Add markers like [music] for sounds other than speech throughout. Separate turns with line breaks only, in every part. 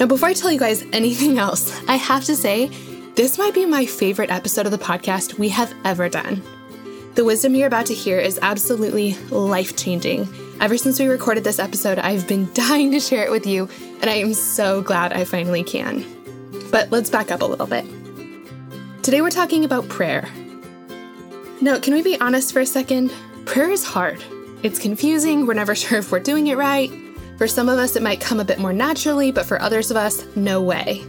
Now, before I tell you guys anything else, I have to say, this might be my favorite episode of the podcast we have ever done. The wisdom you're about to hear is absolutely life changing. Ever since we recorded this episode, I've been [laughs] dying to share it with you, and I am so glad I finally can. But let's back up a little bit. Today we're talking about prayer. Now, can we be honest for a second? Prayer is hard. It's confusing, we're never [laughs] sure if we're doing it right, for some of us, it might come a bit more naturally, but for others of us, no way.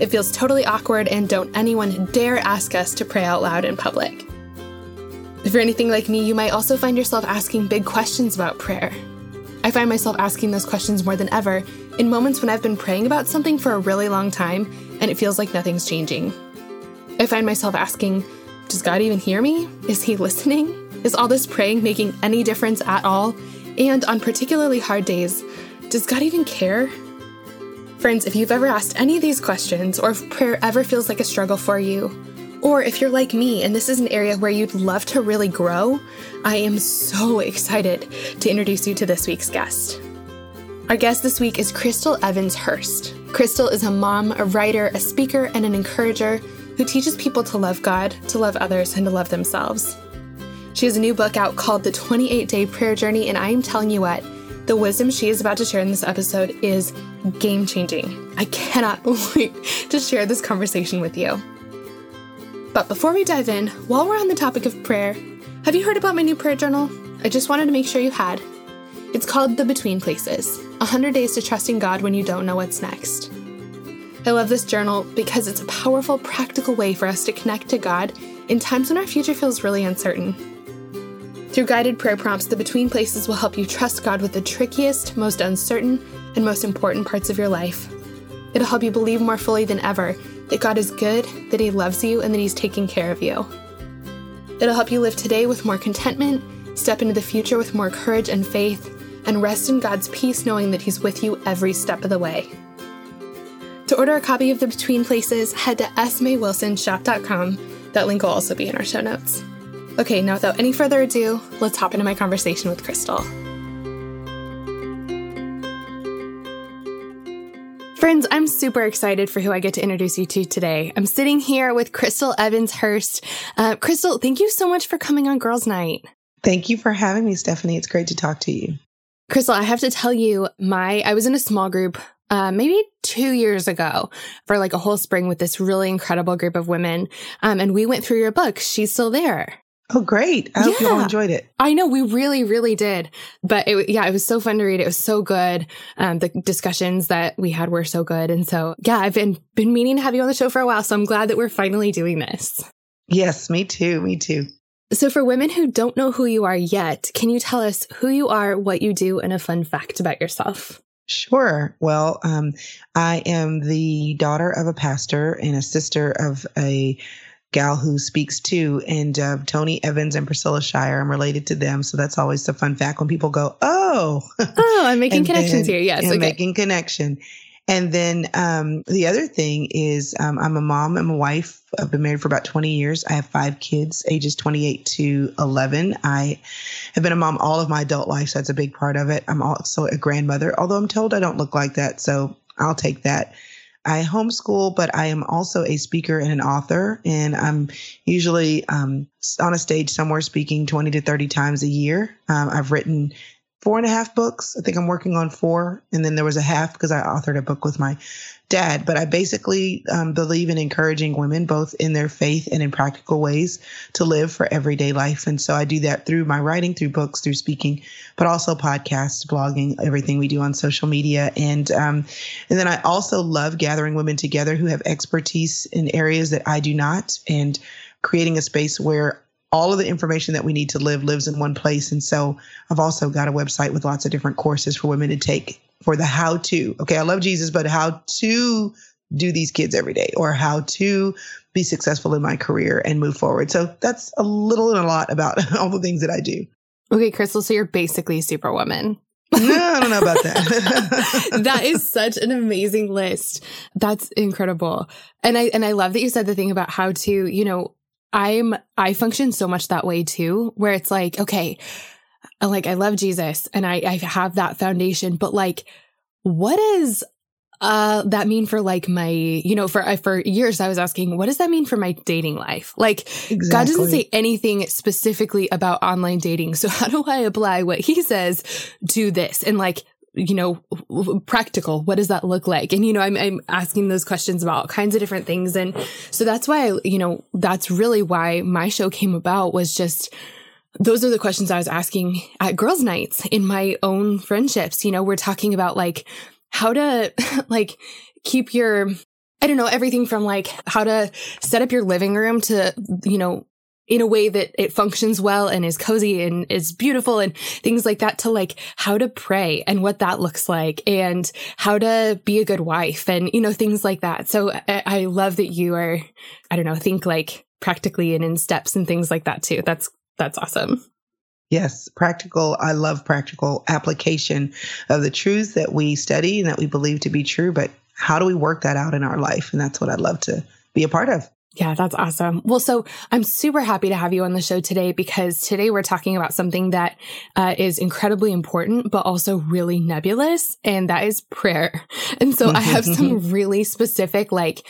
It feels totally awkward, and don't anyone dare ask us to pray out loud in public. If you're anything like me, you might also find yourself asking big questions about prayer. I find myself asking those questions more than ever in moments when I've been praying about something for a really long time and it feels like nothing's changing. I find myself asking, Does God even hear me? Is He listening? Is all this praying making any difference at all? And on particularly hard days, does God even care? Friends, if you've ever asked any of these questions, or if prayer ever feels like a struggle for you, or if you're like me and this is an area where you'd love to really grow, I am so excited to introduce you to this week's guest. Our guest this week is Chrystal Evans Hurst. Chrystal is a mom, a writer, a speaker, and an encourager who teaches people to love God, to love others, and to love themselves. She has a new book out called The 28 Day Prayer Journey, and I am telling you what, the wisdom she is about to share in this episode is game changing. I cannot [laughs] wait to share this conversation with you. But before we dive in, while we're on the topic of prayer, have you heard about my new prayer journal? I just wanted to make sure you had. It's called The Between Places 100 Days to Trusting God When You Don't Know What's Next. I love this journal because it's a powerful, practical way for us to connect to God in times when our future feels really uncertain. Through guided prayer prompts, the Between Places will help you trust God with the trickiest, most uncertain, and most important parts of your life. It'll help you believe more fully than ever that God is good, that He loves you, and that He's taking care of you. It'll help you live today with more contentment, step into the future with more courage and faith, and rest in God's peace knowing that He's with you every step of the way. To order a copy of the Between Places, head to smaywilsonshop.com. That link will also be in our show notes. Okay, now without any further ado, let's hop into my conversation with Chrystal. Friends, I'm super excited for who I get to introduce you to today. I'm sitting here with Chrystal Evans Hurst. Uh, Chrystal, thank you so much for coming on Girls Night.
Thank you for having me, Stephanie. It's great to talk to you.
Chrystal, I have to tell you, my I was in a small group uh, maybe two years ago for like a whole spring with this really incredible group of women. Um, and we went through your book. She's still there.
Oh, great. I hope you all enjoyed it.
I know we really, really did. But it, yeah, it was so fun to read. It was so good. Um, the discussions that we had were so good. And so, yeah, I've been, been meaning to have you on the show for a while. So I'm glad that we're finally doing this.
Yes, me too. Me too.
So for women who don't know who you are yet, can you tell us who you are, what you do, and a fun fact about yourself?
Sure. Well, um, I am the daughter of a pastor and a sister of a gal who speaks too, and uh, Tony Evans and Priscilla Shirer. I'm related to them, so that's always the fun fact when people go, "Oh,
oh, I'm making [laughs] connections
then,
here." Yes,
okay. making connection. And then um, the other thing is, um, I'm a mom. I'm a wife. I've been married for about 20 years. I have five kids, ages 28 to 11. I have been a mom all of my adult life, so that's a big part of it. I'm also a grandmother, although I'm told I don't look like that, so I'll take that. I homeschool, but I am also a speaker and an author, and I'm usually um, on a stage somewhere speaking 20 to 30 times a year. Um, I've written four and a half books. I think I'm working on four. And then there was a half because I authored a book with my dad. But I basically um, believe in encouraging women, both in their faith and in practical ways, to live for everyday life. And so I do that through my writing, through books, through speaking, but also podcasts, blogging, everything we do on social media. And um, and then I also love gathering women together who have expertise in areas that I do not, and creating a space where all of the information that we need to live lives in one place. And so I've also got a website with lots of different courses for women to take for the how to. Okay, I love Jesus, but how to do these kids every day or how to be successful in my career and move forward. So that's a little and a lot about [laughs] all the things that I do.
Okay, Chrystal, so you're basically Superwoman.
no, I don't know about that. [laughs]
that is such an amazing list. That's incredible. And I and I love that you said the thing about how to, you know, I'm I function so much that way too, where it's like, okay, like I love Jesus and I, I have that foundation, but like, what is uh that mean for like my you know for for years i was asking what does that mean for my dating life like exactly. god doesn't say anything specifically about online dating so [laughs] how do i apply what he says to this and like you know practical. What does that look like? And you know I'm, I'm asking those questions about all kinds of different things. And so that's why you know that's really why my show came about was just those are the questions I was asking at girls' nights in my own friendships. You know, we're talking about like how to [laughs] like keep your I don't know, everything from like how to set up your living room to, you know, in a way that it functions well and is cozy and is beautiful and things like that to like how to pray and what that looks like and how to be a good wife and, you know, things like that. So I, I love that you are, I don't know, think like practically and in steps and things like that too. That's, that's awesome.
Yes, practical. I love practical application of the truths that we study and that we believe to be true. But how do we work that out in our life? And that's what I'd love to be a part of.
Yeah, that's awesome. Well, so I'm super happy to have you on the show today because today we're talking about something that uh, is incredibly important, but also really nebulous, and that is prayer. [laughs] And so I have [laughs] some really specific, like,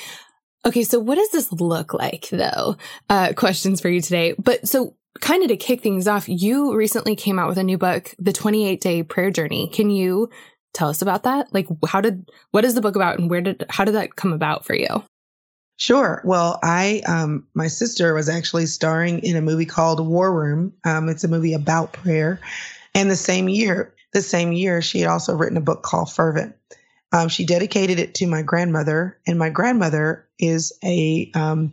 okay, so what does this look like though? Uh, questions for you today. But so kind of to kick things off, you recently came out with a new book, The 28 Day Prayer Journey. Can you tell us about that? Like, how did, what is the book about and where did, how did that come about for you?
Sure. Well, I, um, my sister was actually starring in a movie called War Room. Um, it's a movie about prayer. And the same year, the same year, she had also written a book called Fervent. Um, she dedicated it to my grandmother, and my grandmother is a, um,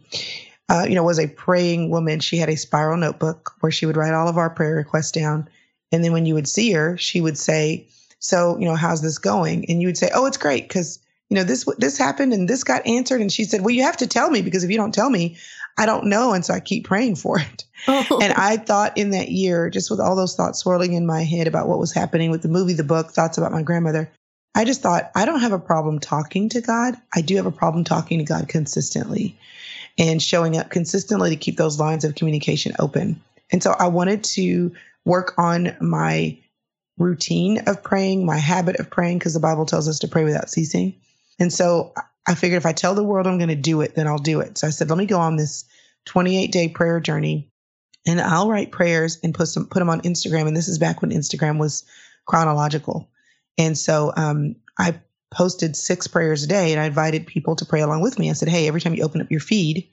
uh, you know, was a praying woman. She had a spiral notebook where she would write all of our prayer requests down. And then when you would see her, she would say, "So, you know, how's this going?" And you would say, "Oh, it's great because you know this this happened and this got answered." And she said, "Well, you have to tell me because if you don't tell me, I don't know." And so I keep praying for it. Oh. And I thought in that year, just with all those thoughts swirling in my head about what was happening with the movie, the book, thoughts about my grandmother, I just thought, I don't have a problem talking to God. I do have a problem talking to God consistently and showing up consistently to keep those lines of communication open. And so I wanted to work on my routine of praying, my habit of praying, because the Bible tells us to pray without ceasing. And so I figured if I tell the world I'm going to do it, then I'll do it. So I said, let me go on this 28 day prayer journey and I'll write prayers and put some, put them on Instagram. And this is back when Instagram was chronological. And so um, I posted six prayers a day and I invited people to pray along with me. I said, Hey, every time you open up your feed,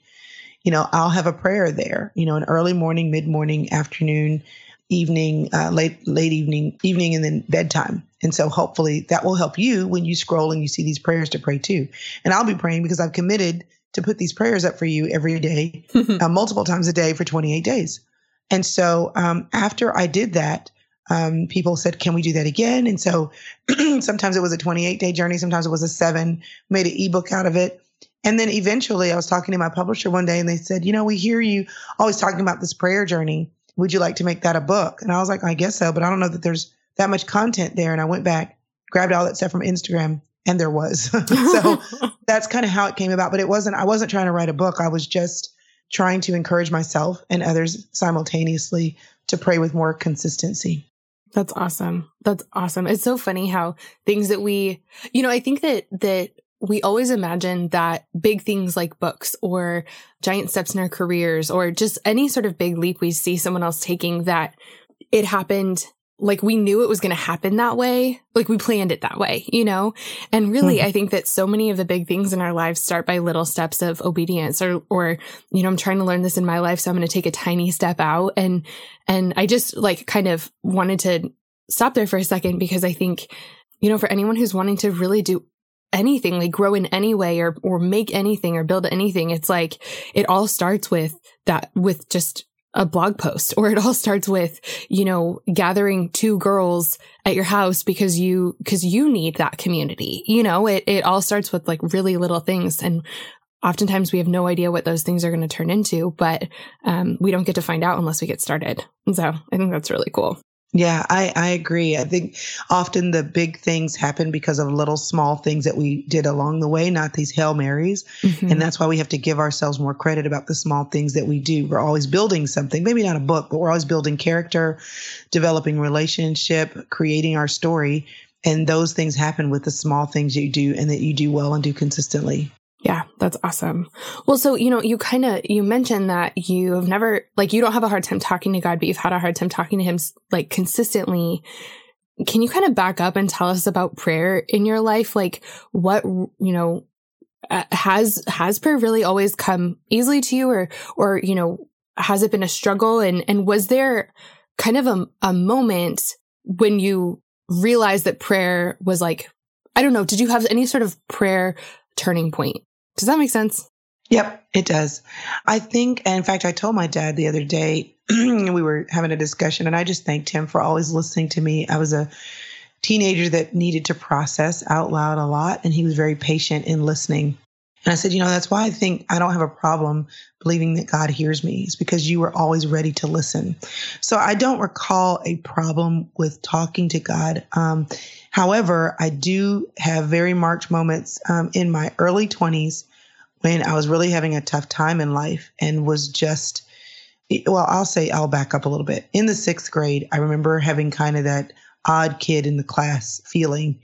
you know, I'll have a prayer there, you know, an early morning, mid morning, afternoon, evening, uh, late, late evening, evening, and then bedtime. And so hopefully that will help you when you scroll and you see these prayers to pray too. And I'll be praying because I've committed to put these prayers up for you every day, [laughs] uh, multiple times a day for 28 days. And so um, after I did that, um, people said, "Can we do that again?" And so [clears throat] sometimes it was a 28 day journey, sometimes it was a seven. Made an ebook out of it, and then eventually, I was talking to my publisher one day, and they said, "You know, we hear you always talking about this prayer journey. Would you like to make that a book?" And I was like, "I guess so, but I don't know that there's that much content there." And I went back, grabbed all that stuff from Instagram, and there was. [laughs] so [laughs] that's kind of how it came about. But it wasn't. I wasn't trying to write a book. I was just trying to encourage myself and others simultaneously to pray with more consistency.
That's awesome. That's awesome. It's so funny how things that we, you know, I think that, that we always imagine that big things like books or giant steps in our careers or just any sort of big leap we see someone else taking that it happened like we knew it was going to happen that way. Like we planned it that way, you know? And really, mm-hmm. I think that so many of the big things in our lives start by little steps of obedience or, or, you know, I'm trying to learn this in my life. So I'm going to take a tiny step out. And, and I just like kind of wanted to stop there for a second because I think, you know, for anyone who's wanting to really do anything, like grow in any way or, or make anything or build anything, it's like it all starts with that, with just a blog post or it all [laughs] starts with, you know, gathering two girls at your house because you, because you need that community. You know, it, it all starts with like really little things. And oftentimes we have no idea what those things are going to turn into, but um, we don't get to find out unless we get started. So I think that's really cool.
Yeah, I, I agree. I think often the big things happen because of little small things that we did along the way, not these Hail Marys. Mm-hmm. And that's why we have to give ourselves more credit about the small things that we do. We're always building something, maybe not a book, but we're always building character, developing relationship, creating our story. And those things happen with the small things you do and that you do well and do consistently.
Yeah, that's awesome. Well, so, you know, you kind of, you mentioned that you have never, like, you don't have a hard time talking to God, but you've had a hard time talking to Him, like, consistently. Can you kind of back up and tell us about prayer in your life? Like, what, you know, uh, has, has prayer really always come easily to you or, or, you know, has it been a struggle? And, and was there kind of a, a moment when you realized that prayer was like, I don't know, did you have any sort of prayer turning point? Does that make sense?
Yep, it does. I think, in fact, I told my dad the other day, [clears throat] we were having a discussion, and I just thanked him for always listening to me. I was a teenager that needed to process out loud a lot, and he was very patient in listening. And I said, you know, that's why I think I don't have a problem believing that God hears me. It's because you were always ready to listen. So I don't recall a problem with talking to God. Um, however, I do have very marked moments um, in my early 20s when I was really having a tough time in life and was just, well, I'll say I'll back up a little bit. In the sixth grade, I remember having kind of that odd kid in the class feeling.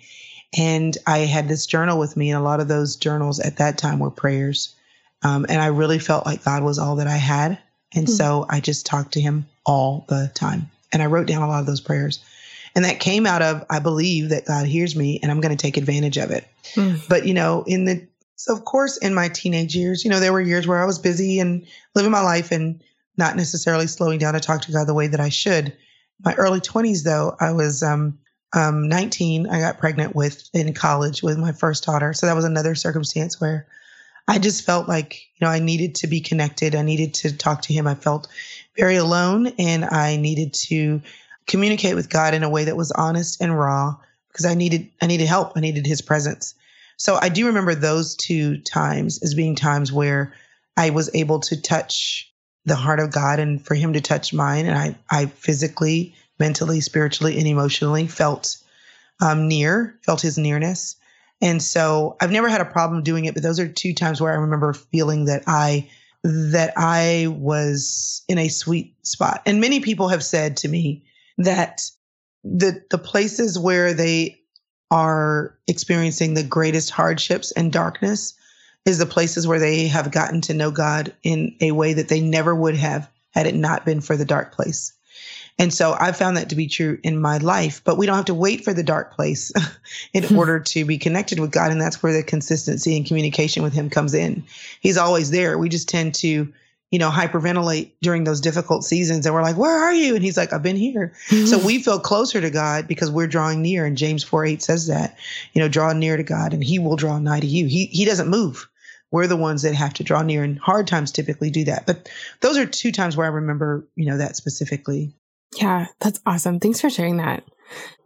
And I had this journal with me, and a lot of those journals at that time were prayers. Um, and I really felt like God was all that I had. And mm-hmm. so I just talked to him all the time. And I wrote down a lot of those prayers. And that came out of, I believe that God hears me and I'm going to take advantage of it. Mm. But, you know, in the, so of course, in my teenage years, you know, there were years where I was busy and living my life and not necessarily slowing down to talk to God the way that I should. My early 20s, though, I was um, um, 19, I got pregnant with in college with my first daughter. So that was another circumstance where I just felt like, you know, I needed to be connected. I needed to talk to him. I felt very alone and I needed to communicate with God in a way that was honest and raw because I needed, I needed help. I needed his presence. So I do remember those two times as being times where I was able to touch the heart of God and for him to touch mine. And I, I physically mentally, spiritually, and emotionally felt um, near, felt his nearness. And so I've never had a problem doing it, but those are two times where I remember feeling that I that I was in a sweet spot. And many people have said to me that the the places where they are experiencing the greatest hardships and darkness is the places where they have gotten to know God in a way that they never would have had it not been for the dark place. And so I've found that to be true in my life, but we don't have to wait for the dark place [laughs] in hmm. order to be connected with God. And that's where the consistency and communication with Him comes in. He's always there. We just tend to, you know, hyperventilate during those difficult seasons. And we're like, where are you? And He's like, I've been here. so we feel closer to God because we're drawing near. And James 4 8 says that, you know, draw near to God and He will draw nigh to you. He, he doesn't move we're the ones that have to draw near and hard times typically do that but those are two times where i remember you know that specifically
yeah, that's awesome. Thanks for sharing that.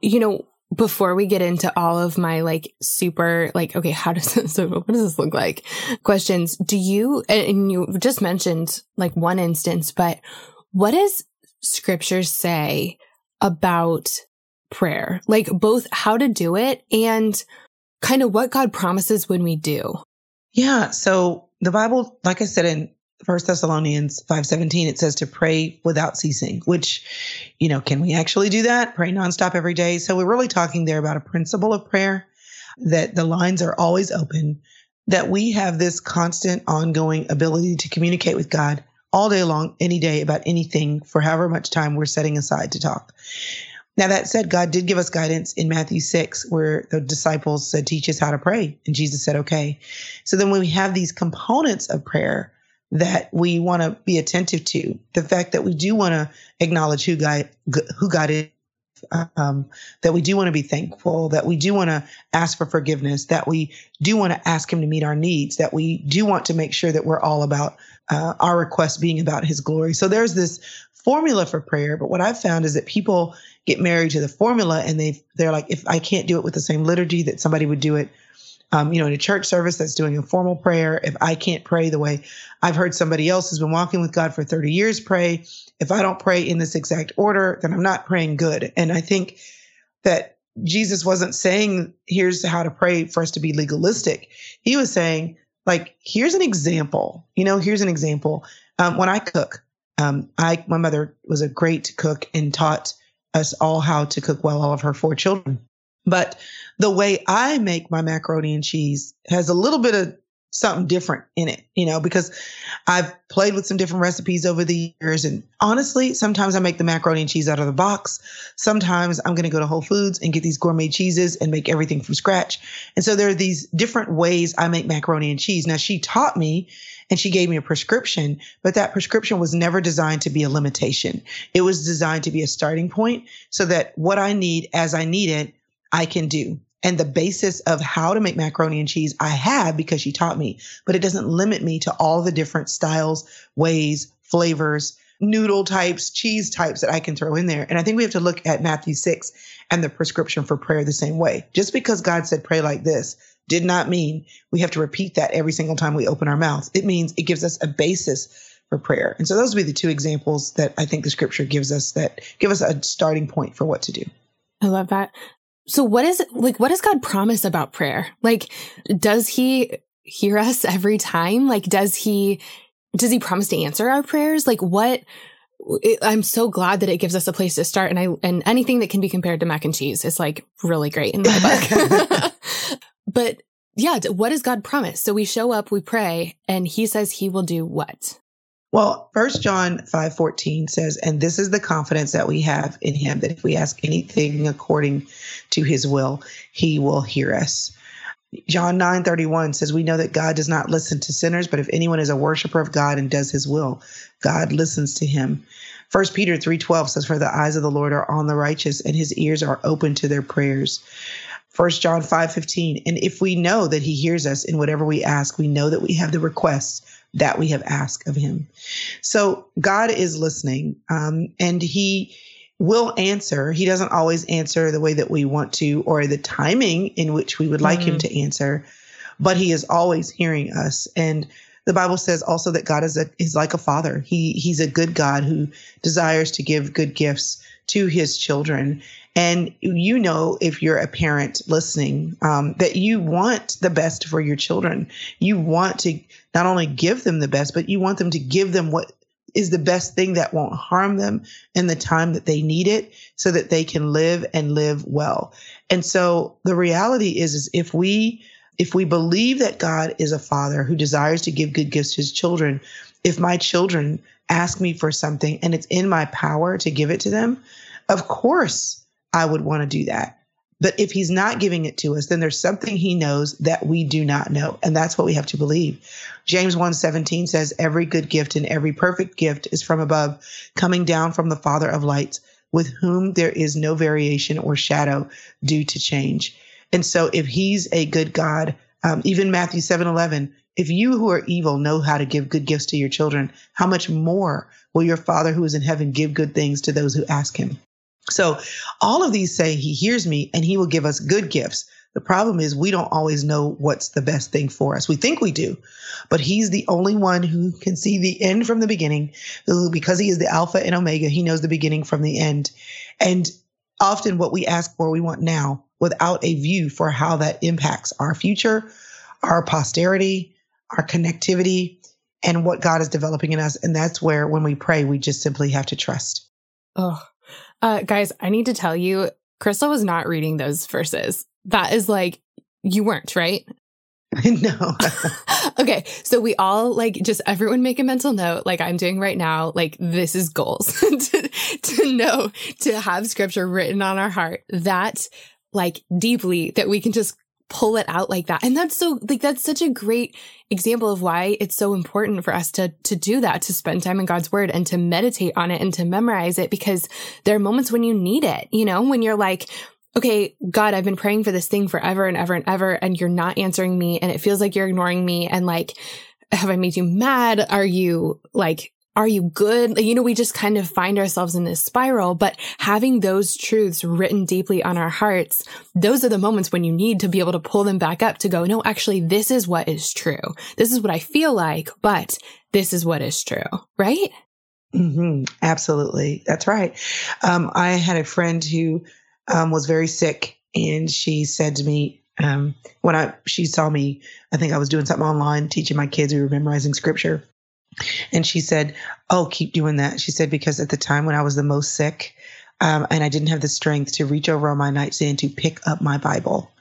You know, before we get into all of my like super like okay how does [laughs] this so what does this look like questions do you and you just mentioned like one instance but what does scripture say about prayer like both how to do it and kind of what god promises when we do
yeah so the bible like i said in First Thessalonians 5:17 it says to pray without ceasing, which you know, can we actually do that? Pray nonstop every day. So we're really talking there about a principle of prayer that the lines are always open, that we have this constant ongoing ability to communicate with God all day long, any day about anything for however much time we're setting aside to talk. Now, that said, God did give us guidance in Matthew 6, where the disciples said, Teach us how to pray. And Jesus said, Okay. So then when we have these components of prayer, that we want to be attentive to. The fact that we do want to acknowledge who God, who God is um, that we do want to be thankful, that we do want to ask for forgiveness, that we do want to ask Him to meet our needs, that we do want to make sure that we're all about uh, our requests being about His glory. So there's this formula for prayer. But what I've found is that people get married to the formula and they they're like, if I can't do it with the same liturgy that somebody would do it, um, you know, in a church service that's doing a formal prayer, if I can't pray the way I've heard somebody else who's been walking with God for 30 years pray, if I don't pray in this exact order, then I'm not praying good. And I think that Jesus wasn't saying, here's how to pray for us to be legalistic. He was saying, like, here's an example. You know, here's an example. Um, when I cook, um, I my mother was a great cook and taught us all how to cook well, all of her four children. But the way I make my macaroni and cheese has a little bit of something different in it, you know, because I've played with some different recipes over the years. And honestly, sometimes I make the macaroni and cheese out of the box. Sometimes I'm going to go to Whole Foods and get these gourmet cheeses and make everything from scratch. And so there are these different ways I make macaroni and cheese. Now, she taught me and she gave me a prescription, but that prescription was never designed to be a limitation. It was designed to be a starting point so that what I need as I need it, I can do and the basis of how to make macaroni and cheese I have because she taught me, but it doesn't limit me to all the different styles, ways, flavors, noodle types, cheese types that I can throw in there. And I think we have to look at Matthew 6 and the prescription for prayer the same way. Just because God said pray like this did not mean we have to repeat that every single time we open our mouth. It means it gives us a basis for prayer. And so those would be the two examples that I think the scripture gives us that give us a starting point for what to do.
I love that. So what is like what does God promise about prayer? Like does he hear us [laughs] every time? Like does he does he promise to answer our prayers? Like what it, I'm so glad that it gives us a place to start and I and anything that can be compared to mac and cheese is like really great in my book. [laughs] [laughs] but yeah, what does God promise? So we show up, we pray, and he says he will do what?
Well, First John 5:14 says, "And this is the confidence that we have in him that if we ask anything according to his will, he will hear us." John 9:31 says, "We know that God does not listen to sinners, but if anyone is a worshiper of God and does his will, God listens to him." First Peter 3:12 says, "For the eyes of the Lord are on the righteous, and his ears are open to their prayers." First John 5:15, "And if we know that he hears us in whatever we ask, we know that we have the requests that we have asked of him. So God is listening, um, and he will answer. He doesn't always answer the way that we want to or the timing in which we would like mm-hmm. him to answer, but he is always hearing us. And the Bible says also that God is a, is like a father. He he's a good God who desires to give good gifts to his children. And you know, if you're a parent listening, um, that you want the best for your children. You want to not only give them the best, but you want them to give them what is the best thing that won't harm them in the time that they need it so that they can live and live well. And so the reality is, is if we if we believe that God is a father who desires to give good gifts to his children, if my children ask me for something and it's in my power to give it to them, of course I would want to do that. But if he's not giving it to us, then there's something he knows that we do not know. And that's what we have to believe. James 1:17 says, Every good gift and every perfect gift is from above, coming down from the Father of lights, with whom there is no variation or shadow due to change. And so if he's a good God, um, even Matthew 7:11, if you who are evil know how to give good gifts to your children, how much more will your Father who is in heaven give good things to those who ask him? So all of these say he hears me and he will give us good gifts. The problem is we don't always know what's the best thing for us. We think we do, but he's the only one who can see the end from the beginning. Because he is the Alpha and Omega, he knows the beginning from the end. And often what we ask for, we want now without a view for how that impacts our future, our posterity, our connectivity, and what God is developing in us. And that's where when we pray, we just simply have to trust.
Oh, uh, guys, I need to tell you, Chrystal was not reading those verses. That is like, you weren't, right? [laughs] [laughs]
no.
okay. So we all like just everyone make a mental note, like I'm doing right now. Like this is goals [laughs] to, to know, to have scripture written on our heart that like deeply that we can just pull it out like that. And that's so like that's such a great example of why it's so important for us to to do that, to spend time in God's word and to meditate on it and to memorize it because there are moments when you need it, you know, when you're like, okay, God, I've been praying for this thing forever and ever and ever, and you're not answering me, and it feels like you're ignoring me, and like, have I made you mad? Are you like are you good? You know, we just kind of find ourselves in this spiral, but having those truths written deeply on our hearts, those are the moments when you need to be able to pull them back up to go, no, actually, this is what is true. This is what I feel like, but this is what is true, right?
Mm-hmm. Absolutely. That's right. Um, I had a friend who um, was very sick and she said to me, um, when I, she saw me, I think I was doing something online teaching my kids, we were memorizing scripture and she said, Oh, keep doing that. She said, Because at the time when I was the most sick, um, and I didn't have the strength to reach over on my nightstand to pick up my Bible.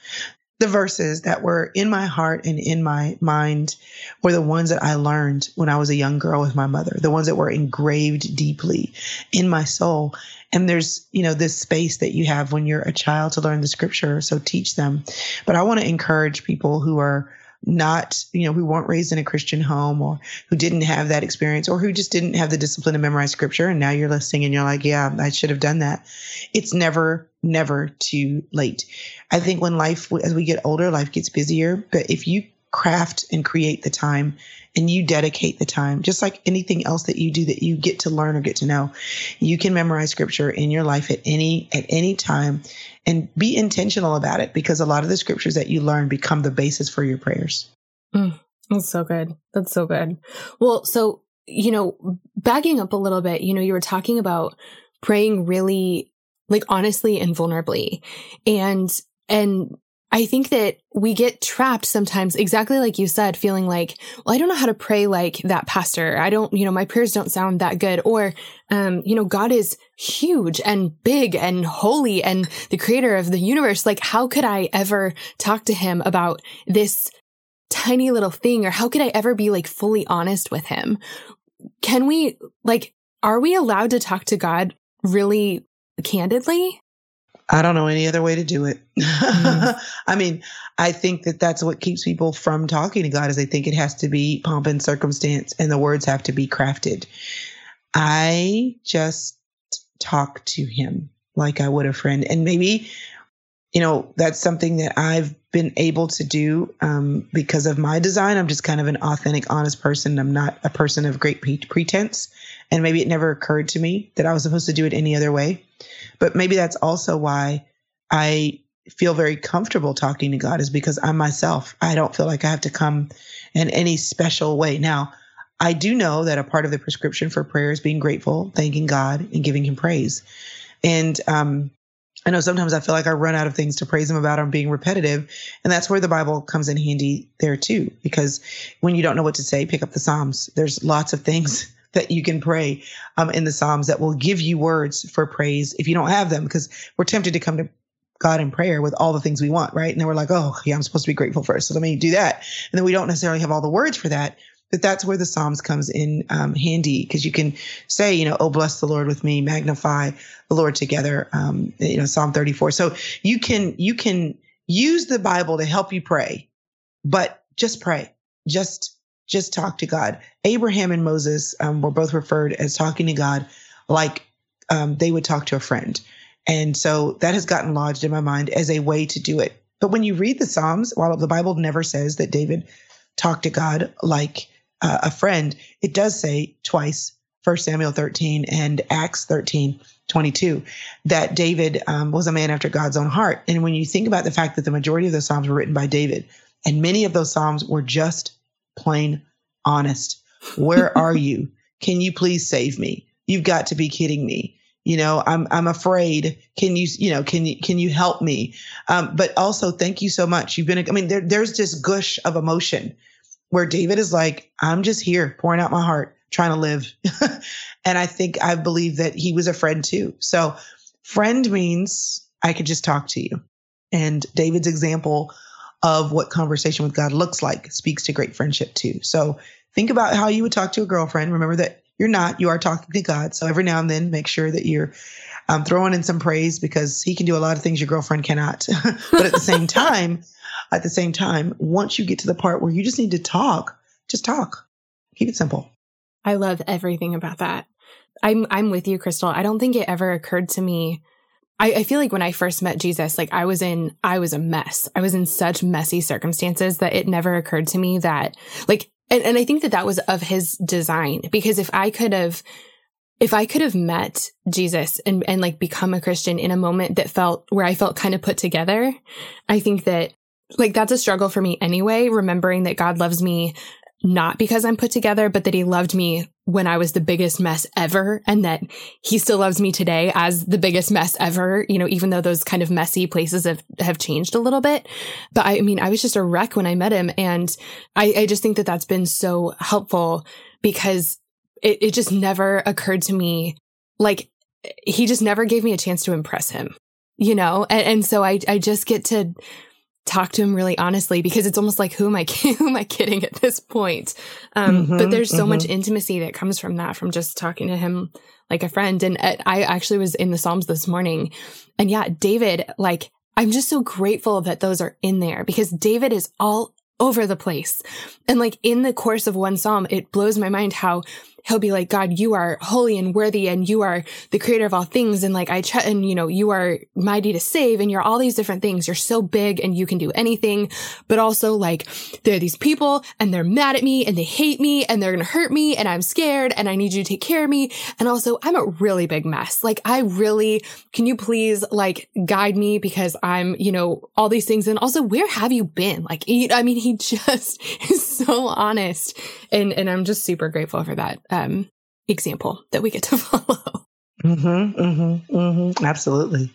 The verses that were in my heart and in my mind were the ones that I learned when I was a young girl with my mother, the ones that were engraved deeply in my soul. And there's, you know, this space that you have when you're a child to learn the scripture. So teach them. But I want to encourage people who are not, you know, who weren't raised in a Christian home or who didn't have that experience or who just didn't have the discipline to memorize scripture. And now you're listening and you're like, yeah, I should have done that. It's never, never too late. I think when life, as we get older, life gets busier. But if you craft and create the time and you dedicate the time, just like anything else that you do that you get to learn or get to know, you can memorize scripture in your life at any, at any time and be intentional about it because a lot of the scriptures that you learn become the basis for your prayers.
Mm, that's so good. That's so good. Well, so, you know, backing up a little bit, you know, you were talking about praying really like honestly and vulnerably. And, and I think that we get trapped sometimes, exactly like you said, feeling like, well, I don't know how to pray like that pastor. I don't, you know, my prayers don't sound that good. Or, um, you know, God is huge and big and holy and the creator of the universe. Like, how could I ever talk to him about this tiny little thing? Or how could I ever be like fully honest with him? Can we, like, are we allowed to talk to God really candidly?
I don't know any other way to do it. Mm. [laughs] I mean, I think that that's what keeps people from talking to God is they think it has to be pomp and circumstance and the words have to be crafted. I just talk to him like I would a friend. And maybe, you know, that's something that I've been able to do um, because of my design. I'm just kind of an authentic, honest person. I'm not a person of great pretense. And maybe it never occurred to me that I was supposed to do it any other way. But maybe that's also why I feel very comfortable talking to God is because I'm myself. I don't feel like I have to come in any special way. Now, I do know that a part of the prescription for prayer is being grateful, thanking God, and giving Him praise. And um, I know sometimes I feel like I run out of things to praise Him about. I'm being repetitive. And that's where the Bible comes in handy there too, because when you don't know what to say, pick up the Psalms. There's lots of things that you can pray um, in the Psalms that will give you words for praise if you don't have them, because we're tempted to come to God in prayer with all the things we want, right? And then we're like, oh, yeah, I'm supposed to be grateful first. So let me do that. And then we don't necessarily have all the words for that. But that's where the Psalms comes in um, handy because you can say, you know, oh, bless the Lord with me, magnify the Lord together. Um, you know, Psalm 34. So you can you can use the Bible to help you pray, but just pray. Just just talk to God. Abraham and Moses um, were both referred as talking to God like um, they would talk to a friend. And so that has gotten lodged in my mind as a way to do it. But when you read the Psalms, while the Bible never says that David talked to God like uh, a friend, it does say twice, 1 Samuel 13 and Acts 13, 22, that David um, was a man after God's own heart. And when you think about the fact that the majority of the Psalms were written by David, and many of those Psalms were just plain honest. Where [laughs] are you? Can you please save me? You've got to be kidding me. You know, I'm I'm afraid. Can you you know can you can you help me? Um, but also, thank you so much. You've been. I mean, there, there's this gush of emotion where David is like, I'm just here pouring out my heart, trying to live. [laughs] and I think I believe that he was a friend too. So, friend means I could just talk to you. And David's example of what conversation with God looks like speaks to great friendship too. So think about how you would talk to a girlfriend. Remember that you're not, you are talking to God. So every now and then make sure that you're I'm throwing in some praise because he can do a lot of things your girlfriend cannot. [laughs] but at the same [laughs] time, at the same time, once you get to the part where you just need to talk, just talk. Keep it simple.
I love everything about that. I'm I'm with you, Chrystal. I don't think it ever occurred to me. I, I, feel like when I first met Jesus, like I was in I was a mess. I was in such messy circumstances that it never occurred to me that like and, and I think that that was of his design because if I could have if I could have met Jesus and, and like become a Christian in a moment that felt where I felt kind of put together, I think that like that's a struggle for me anyway, remembering that God loves me not because I'm put together, but that he loved me when I was the biggest mess ever and that he still loves me today as the biggest mess ever, you know, even though those kind of messy places have, have changed a little bit. But I mean, I was just a wreck when I met him. And I, I just think that that's been so helpful because it, it just never occurred to me like he just never gave me a chance to impress him, you know? And, and so I, I just get to talk to him really honestly because it's almost like who am I [laughs] who am I kidding at this point? Um, mm-hmm, but there's so mm-hmm. much intimacy that comes from that from just talking to him like a friend. And uh, I actually was in the Psalms this morning, and yeah, David, like I'm just so grateful that those are in there because David is all over the place. And like in the course of one psalm, it blows my mind how he'll be like, God, you are holy and worthy and you are the creator of all things. And like, I, ch- and you know, you are mighty to save and you're all these different things. You're so big and you can do anything. But also like, there are these people and they're mad at me and they hate me and they're going to hurt me and I'm scared and I need you to take care of me. And also I'm a really big mess. Like, I really, can you please like guide me because I'm, you know, all these things. And also, where have you been? Like, I mean, he [laughs] just is so honest and, and I'm just super grateful for that um, example that we get to [laughs] follow.
Mm-hmm, mm-hmm, mm-hmm. Absolutely.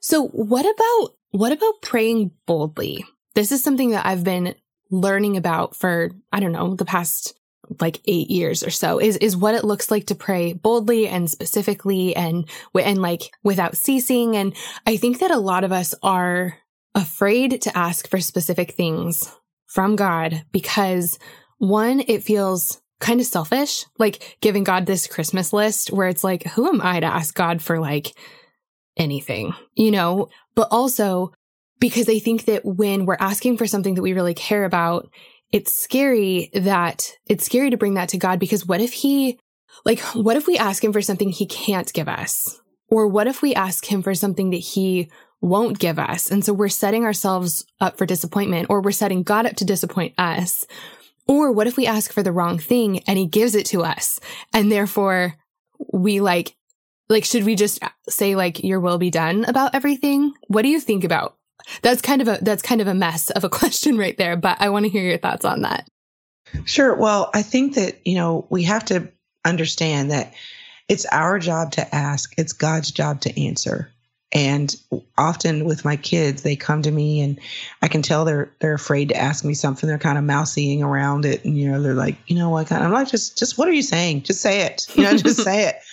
So what about, what about praying boldly? This is something that I've been learning about for, I don't know, the past like eight years or so is, is what it looks like to pray boldly and specifically and, and like without ceasing. And I think that a lot of us are afraid to ask for specific things from God because one, it feels kind of selfish, like giving God this Christmas list where it's like, who am I to ask God for like anything, you know? But also because I think that when we're asking for something that we really care about, it's scary that it's scary to bring that to God because what if he, like, what if we ask him for something he can't give us? Or what if we ask him for something that he won't give us? And so we're setting ourselves up for disappointment or we're setting God up to disappoint us or what if we ask for the wrong thing and he gives it to us and therefore we like, like, should we just say like, your will be done about everything? What do you think about? That's kind of a, that's kind of a mess of a [laughs] question right there, but I want to hear your thoughts on that.
Sure. Well, I think that, you know, we have to understand that it's our job to ask. It's God's job to answer. And often with my kids, they come to me and I can tell they're they're afraid to ask me something. They're kind of mousying around it. And you know, they're like, you know what? I'm like, just just what are you saying? Just say it. You know, just say it. [laughs]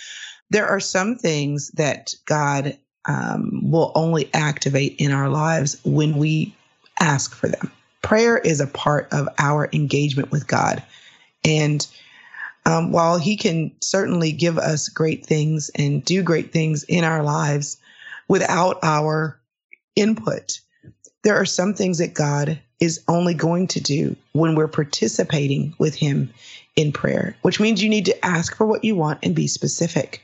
There are some things that God um, will only activate in our lives when we ask for them. Prayer is a part of our engagement with God. And um, while He can certainly give us great things and do great things in our lives, without our input. There are some things that God is only going to do when we're participating with Him in prayer, which means you need to ask for what you want and be specific.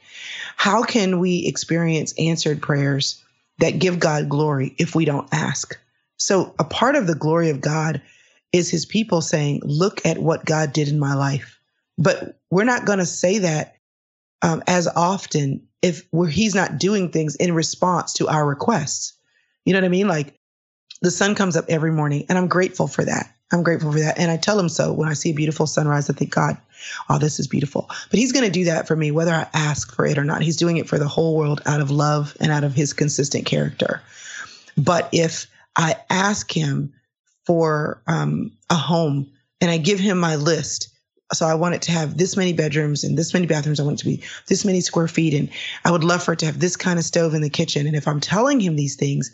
How can we experience answered prayers that give God glory if we don't ask? So, a part of the glory of God is His people saying, Look at what God did in my life. But we're not going to say that um, as often if where he's not doing things in response to our requests. You know what I mean? Like the sun comes up every morning and I'm grateful for that. I'm grateful for that. And I tell him so when I see a beautiful sunrise, I think, God, oh, this is beautiful. But he's going to do that for me, whether I ask for it or not. He's doing it for the whole world out of love and out of his consistent character. But if I ask him for um, a home and I give him my list, so I want it to have this many bedrooms and this many bathrooms. I want it to be this many square feet. And I would love for it to have this kind of stove in the kitchen. And if I'm telling him these things,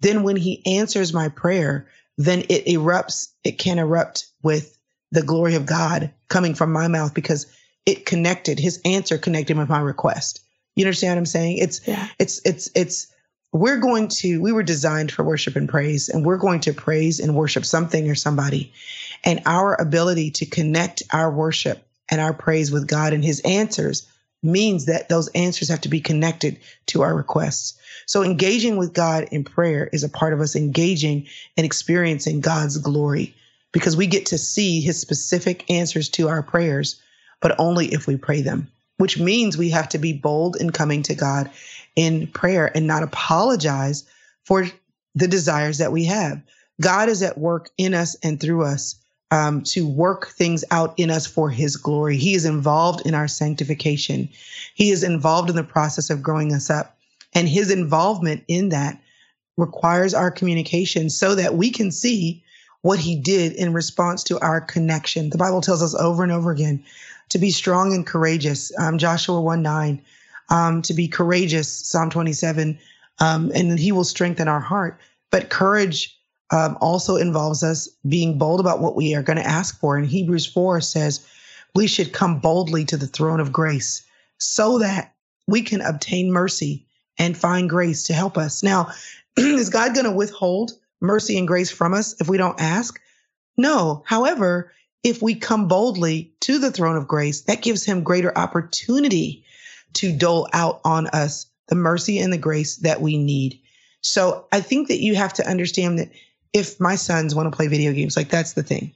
then when he answers my prayer, then it erupts, it can erupt with the glory of God coming from my mouth because it connected, his answer connected with my request. You understand what I'm saying? It's yeah. it's it's it's we're going to we were designed for worship and praise and we're going to praise and worship something or somebody. And our ability to connect our worship and our praise with God and his answers means that those answers have to be connected to our requests. So engaging with God in prayer is a part of us engaging and experiencing God's glory because we get to see his specific answers to our prayers, but only if we pray them, which means we have to be bold in coming to God in prayer and not apologize for the desires that we have. God is at work in us and through us um, to work things out in us for his glory. He is involved in our sanctification. He is involved in the process of growing us up. And his involvement in that requires our communication so that we can see what he did in response to our connection. The Bible tells us over and over again to be strong and courageous. Um, Joshua 1 9, um, to be courageous, Psalm 27, um, and he will strengthen our heart. But courage um, also involves us being bold about what we are going to ask for. And Hebrews 4 says we should come boldly to the throne of grace so that we can obtain mercy and find grace to help us. Now, [clears throat] is God going to withhold mercy and grace from us if we don't ask? No. However, if we come boldly to the throne of grace, that gives him greater opportunity to dole out on us the mercy and the grace that we need. So I think that you have to understand that if my sons want to play video games, like that's the thing.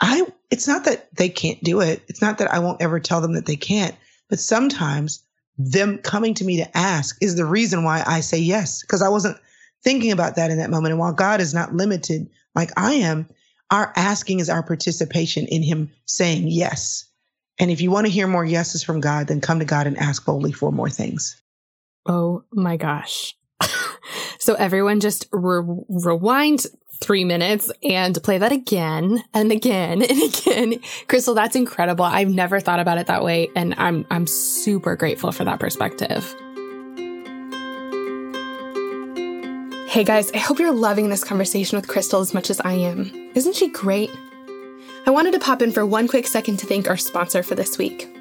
I it's not that they can't do it. It's not that I won't ever tell them that they can't, but sometimes them coming to me to ask is the reason why I say yes because I wasn't thinking about that in that moment. And while God is not limited like I am, our asking is our participation in him saying yes. And if you want to hear more yeses from God, then come to God and ask boldly for more things.
Oh my gosh. So everyone just re- rewind three minutes and play that again and again and [laughs] again. Chrystal, that's incredible. I've never thought about it that way. And I'm, I'm super grateful for that perspective. Hey guys, I hope you're loving this conversation with Chrystal as much as I am. Isn't she great? I wanted to pop in for one quick second to thank our sponsor for this week.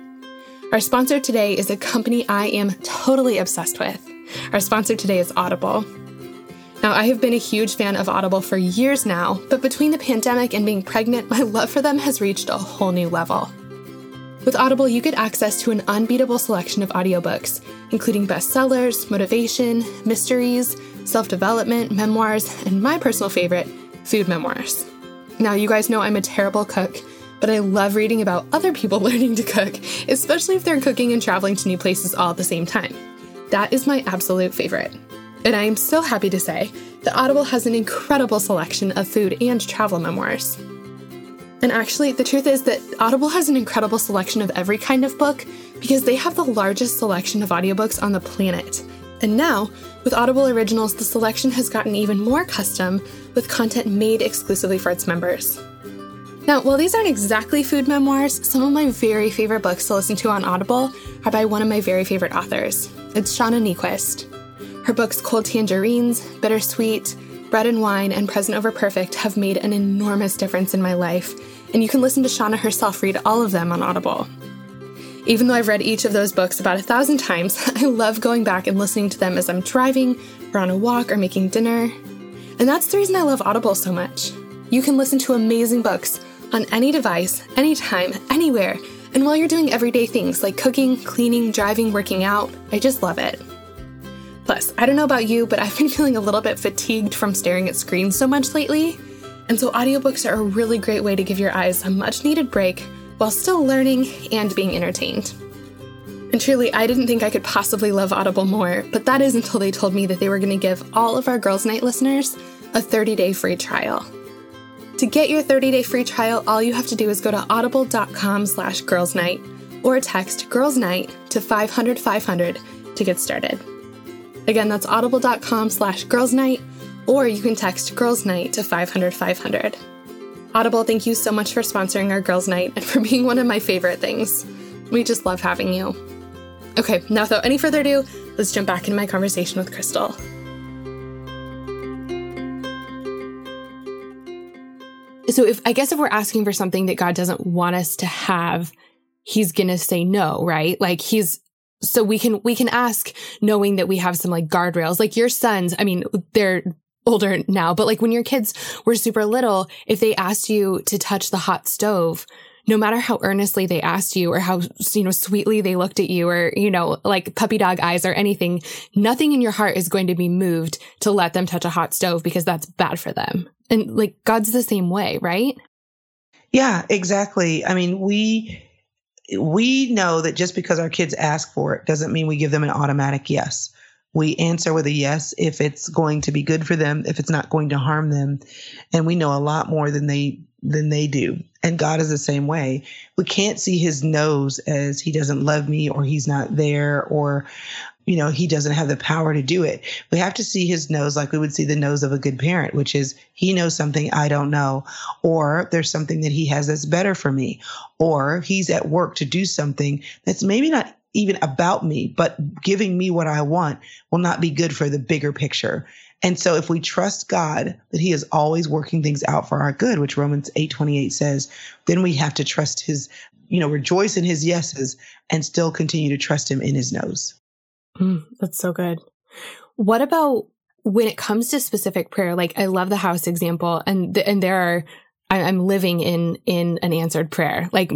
Our sponsor today is a company I am totally obsessed with. Our sponsor today is Audible. Now, I have been a huge fan of Audible for years now, but between the pandemic and being pregnant, my love for them has reached a whole new level. With Audible, you get access to an unbeatable selection of audiobooks, including bestsellers, motivation, mysteries, self development, memoirs, and my personal favorite, food memoirs. Now, you guys know I'm a terrible cook, but I love reading about other people [laughs] learning to cook, especially if they're cooking and traveling to new places all at the same time. That is my absolute favorite. And I am so happy to say that Audible has an incredible selection of food and travel memoirs. And actually, the truth is that Audible has an incredible selection of every kind of book because they have the largest selection of audiobooks on the planet. And now, with Audible Originals, the selection has gotten even more custom with content made exclusively for its members. Now, while these aren't exactly food memoirs, some of my very favorite books to listen to on Audible are by one of my very favorite authors. It's Shauna Niequist. Her books Cold Tangerines, Bittersweet, Bread and Wine, and Present Over Perfect have made an enormous difference in my life, and you can listen to Shauna herself read all of them on Audible. Even though I've read each of those books about a thousand times, [laughs] I love going back and listening to them as I'm driving, or on a walk, or making dinner. And that's the reason I love Audible so much. You can listen to amazing books on any device, anytime, anywhere, and while you're doing everyday things like cooking, cleaning, driving, working out. I just love it. Plus, I don't know about you, but I've been [laughs] feeling a little bit fatigued from staring at screens so much lately. And so, audiobooks are a really great way to give your eyes a much needed break while still learning and being entertained. And truly, I didn't think I could possibly love Audible more, but that is until they told me that they were going to give all of our Girls Night listeners a 30 day free trial. To get your 30 day free trial, all you have to do is go to audible.com slash girlsnight or text girls night to 500 500 to get started. Again, that's audible.com slash girls night, or you can text girls night to 500 500. Audible, thank you so much for sponsoring our girls night and for [laughs] being one of my favorite things. We just love having you. Okay, now without any further ado, let's jump back into my conversation with Chrystal. So if I guess if we're asking for something that God doesn't want us to have, he's going to say no, right? Like he's so we can, we can ask knowing that we have some like guardrails, like your sons. I mean, they're older now, but like when your kids were super little, if they asked you to touch the hot stove, no matter how earnestly they asked you or how, you know, sweetly they looked at you or, you know, like puppy dog eyes or anything, nothing in your heart is going to be moved to let them touch a hot stove because that's bad for them. And like God's the same way, right?
Yeah, exactly. I mean, we, we know that just because our kids ask for it doesn't mean we give them an automatic yes. We answer with a yes if it's going to be good for them, if it's not going to harm them. And we know a lot more than they than they do. And God is the same way. We can't see his no's as he doesn't love me or he's not there or you know, he doesn't have the power to do it. We have to see his no's like we would see the no's of a good parent, which is he knows something I don't know, or there's something that he has that's better for me, or he's at work to do something that's maybe not even about me, but giving me what I want will not be good for the bigger picture. And so if we trust God that he is always working things out for our good, which Romans 8:28 says, then we have to trust his, you know, rejoice in his yeses and still continue to trust him in his no's.
Mm, that's so good. What about when it comes to specific prayer? Like I love the house example and and there are I, am living in in an answered prayer. Like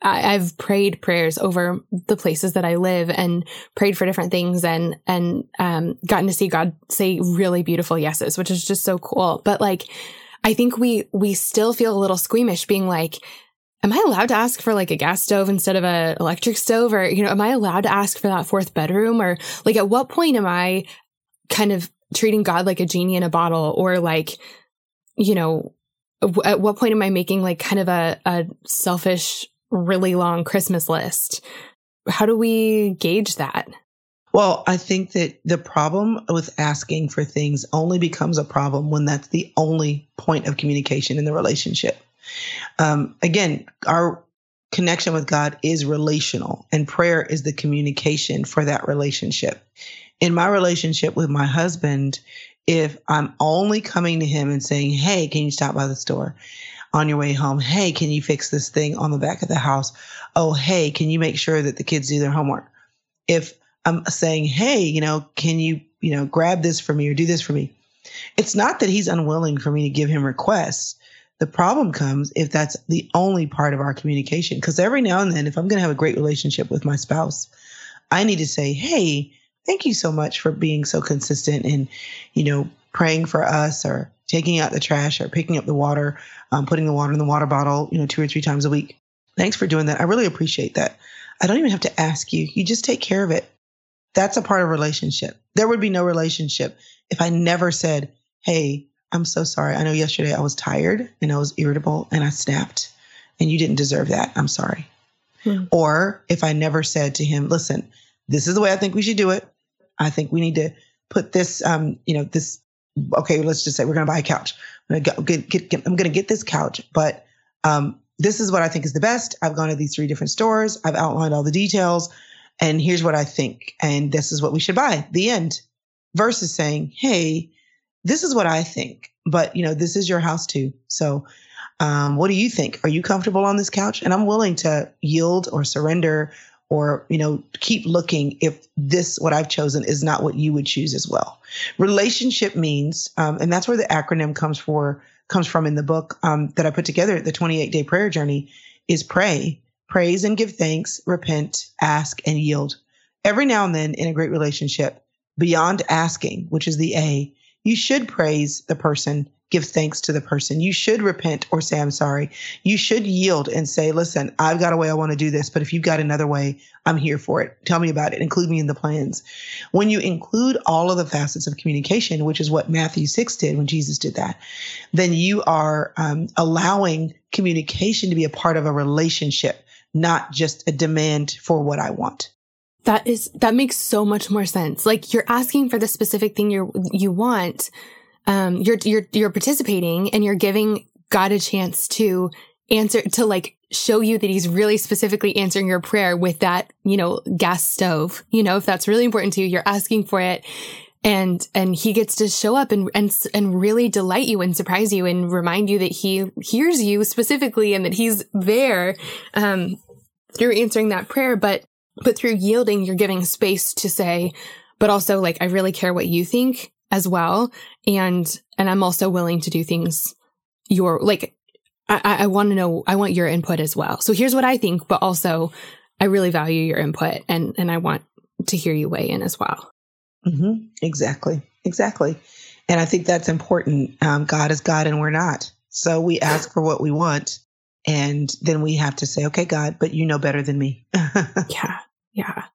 I, I've prayed prayers over the places that I live and prayed for different things and and um, gotten to see God say really beautiful yeses, which is just so cool. But like, I think we we still feel a little squeamish, being like, am I allowed to ask for like a gas stove instead of a electric stove, or you know, am I allowed to ask for that fourth bedroom, or like at what point am I kind of treating God like a genie in a bottle, or like you know at what point am I making like kind of a, a selfish, really long Christmas list? How do we gauge that?
Well, I think that the problem with asking for things only becomes a problem when that's the only point of communication in the relationship. Um, again, our connection with God is relational, and prayer is the communication for that relationship. In my relationship with my husband, if I'm only coming to him and saying, Hey, can you stop by the store on your way home? Hey, can you fix this thing on the back of the house? Oh, hey, can you make sure that the kids do their homework? If I'm saying, Hey, you know, can you, you know, grab this for me or do this for me? It's not that he's unwilling for me to give him requests. The problem comes if that's the only part of our communication. Because every now and then, if I'm going to have a great relationship with my spouse, I need to say, Hey, thank you so much for being so consistent and, you know, praying for us or taking out the trash or picking up the water, um, putting the water in the water bottle, you know, two or three times a week. Thanks for doing that. I really appreciate that. I don't even have to ask you. You just take care of it. That's a part of relationship. There would be no relationship if I never said, Hey, I'm so sorry. I know yesterday I was tired and I was irritable and I snapped and you didn't deserve that. I'm sorry. Hmm. Or if I never said to him, listen, this is the way I think we should do it. I think we need to put this, um, you know, this. Okay, let's just say we're going to buy a couch. I'm going to get, get, get, to get this couch, but um, this is what I think is the best. I've gone to these three different stores. I've outlined all the details, and here's what I think, and this is what we should buy. The end. Versus saying, "Hey, this is what I think, but you know, this is your house too. So, um, what do you think? Are you comfortable on this couch?" And I'm willing to yield or surrender or you know keep looking if this what i've chosen is not what you would choose as well relationship means um, and that's where the acronym comes for comes from in the book um, that i put together the 28 day prayer journey is pray praise and give thanks repent ask and yield every now and then in a great relationship beyond asking which is the a you should praise the person give thanks to the person. You should repent or say, I'm sorry. You should yield and say, listen, I've got a way I want to do this, but if you've got another way, I'm here for it. Tell me about it. Include me in the plans. When you include all of the facets of communication, which is what Matthew 6 did when Jesus did that, then you are um, allowing communication to be a part of a relationship, not just a demand for what I want.
That is, that makes so much more sense. Like you're asking for the specific thing you you want, um, you're, you're, you're participating and you're giving God a chance to answer, to like show you that he's really specifically answering your prayer with that, you know, gas stove. You know, if that's really important to you, you're asking for it and and he gets to show up and and and really delight you and surprise you and remind you that he hears you specifically and that he's there um through answering that prayer but But through yielding, you're giving space to say, but also like, I really care what you think as well. And, and I'm also willing to do things your, like, I, I want to know, I want your input as well. So here's what I think, but also I really value your input and, and I want to hear you weigh in as well.
Mm-hmm. Exactly. Exactly. And I think that's important. Um, God is God and we're not. So we ask for what we want. And then we have to say, okay, God, but you know better than me. [laughs]
yeah. Yeah.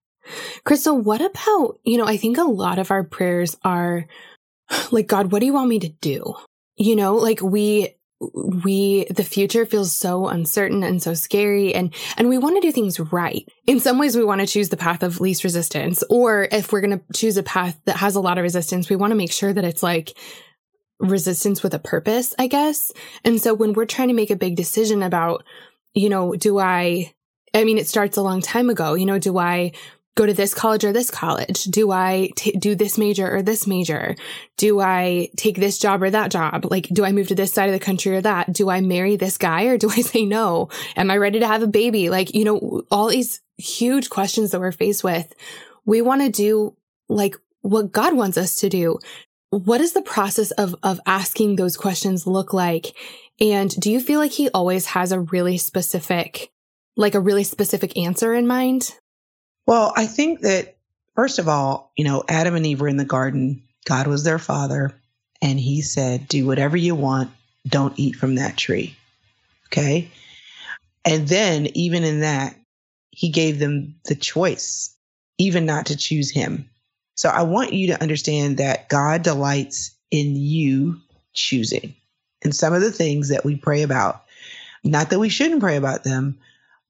Chrystal, what about, you know, I think a lot of our prayers are like, God, what do you want me to do? You know, like we, we the future feels so uncertain and so scary and and we want to do things right in some ways we want to choose the path of least resistance or if we're going to choose a path that has a lot of resistance we want to make sure that it's like resistance with a purpose i guess and so when we're trying to make a big decision about you know do i i mean it starts a long time ago you know do i go to this college or this college? Do I t- do this major or this major? Do I take this job or that job? Like, do I move to this side of the country or that? Do I marry this guy or do I [laughs] say no? Am I ready to have a baby? Like, you know, all these huge questions that we're faced with. We want to do like what God wants us to do. What does the process of, of asking those questions look like? And do you feel like he always has a really specific, like a really specific answer in mind?
Well, I think that, first of all, you know, Adam and Eve were in the garden, God was their father, and he said, Do whatever you want, don't eat from that tree. Okay. And then, even in that, he gave them the choice, even not to choose him. So I want you to understand that God delights in you choosing. And some of the things that we pray about, not that we shouldn't pray about them,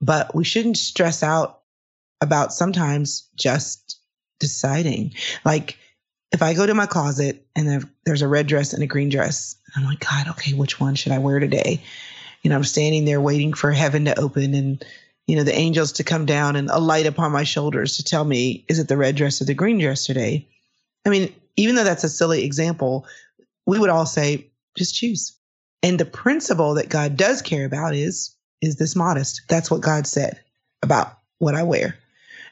but we shouldn't stress out about sometimes just deciding. Like if I go to my closet and there's a red dress and a green dress, I'm like, God, okay, which one should I wear today? You know, I'm standing there waiting for heaven to open and, you know, the angels to come down and a light upon my shoulders to tell me, is it the red dress or the green dress today? I mean, even though that's a silly example, we would all say, just choose. And the principle that God does care about is, is this modest? That's what God said about what I wear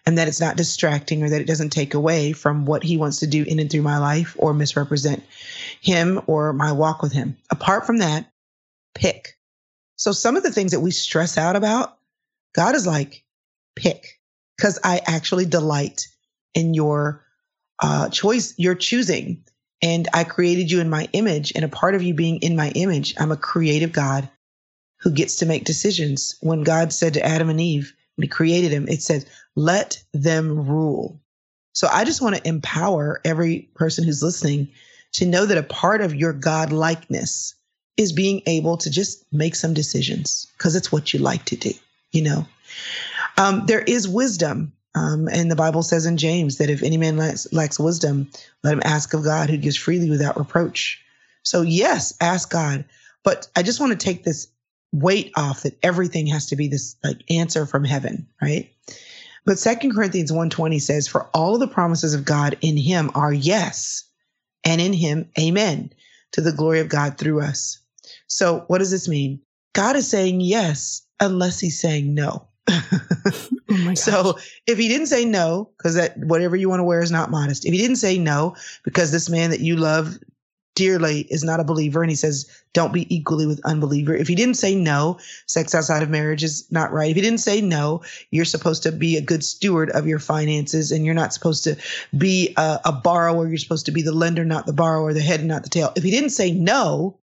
and that it's not distracting or that it doesn't take away from what he wants to do in and through my life or misrepresent him or my walk with him. Apart from that, pick. So some of the things that we stress out about, God is like, pick, because I actually delight in your uh, choice, your choosing. And I created you in my image, and a part of you being in my image, I'm a creative God who gets to make decisions. When God said to Adam and Eve, when he created him, it says, let them rule. So I just want to empower every person who's listening to know that a part of your God likeness is being able to just make some decisions because it's what you like to do, you know. Um, there is wisdom. Um, and the Bible says in James that if any man lacks, lacks wisdom, let him ask of God who gives freely without reproach. So, yes, ask God. But I just want to take this weight off that everything has to be this like answer from heaven, right? But Second Corinthians 1:20 says, For all the promises of God in him are yes, and in him, amen, to the glory of God through us. So what does this mean? God is saying yes unless he's saying no. oh [laughs] so if he didn't say no, because that whatever you want to wear is not modest. If he didn't say no, because this man that you love dearly is not a believer and he says don't be equally with unbeliever. If he didn't say no sex outside of marriage is not right. If he didn't say no you're supposed to be a good steward of your finances and you're not supposed to be a, a borrower. You're supposed to be the lender not the borrower the head not the tail. If he didn't say no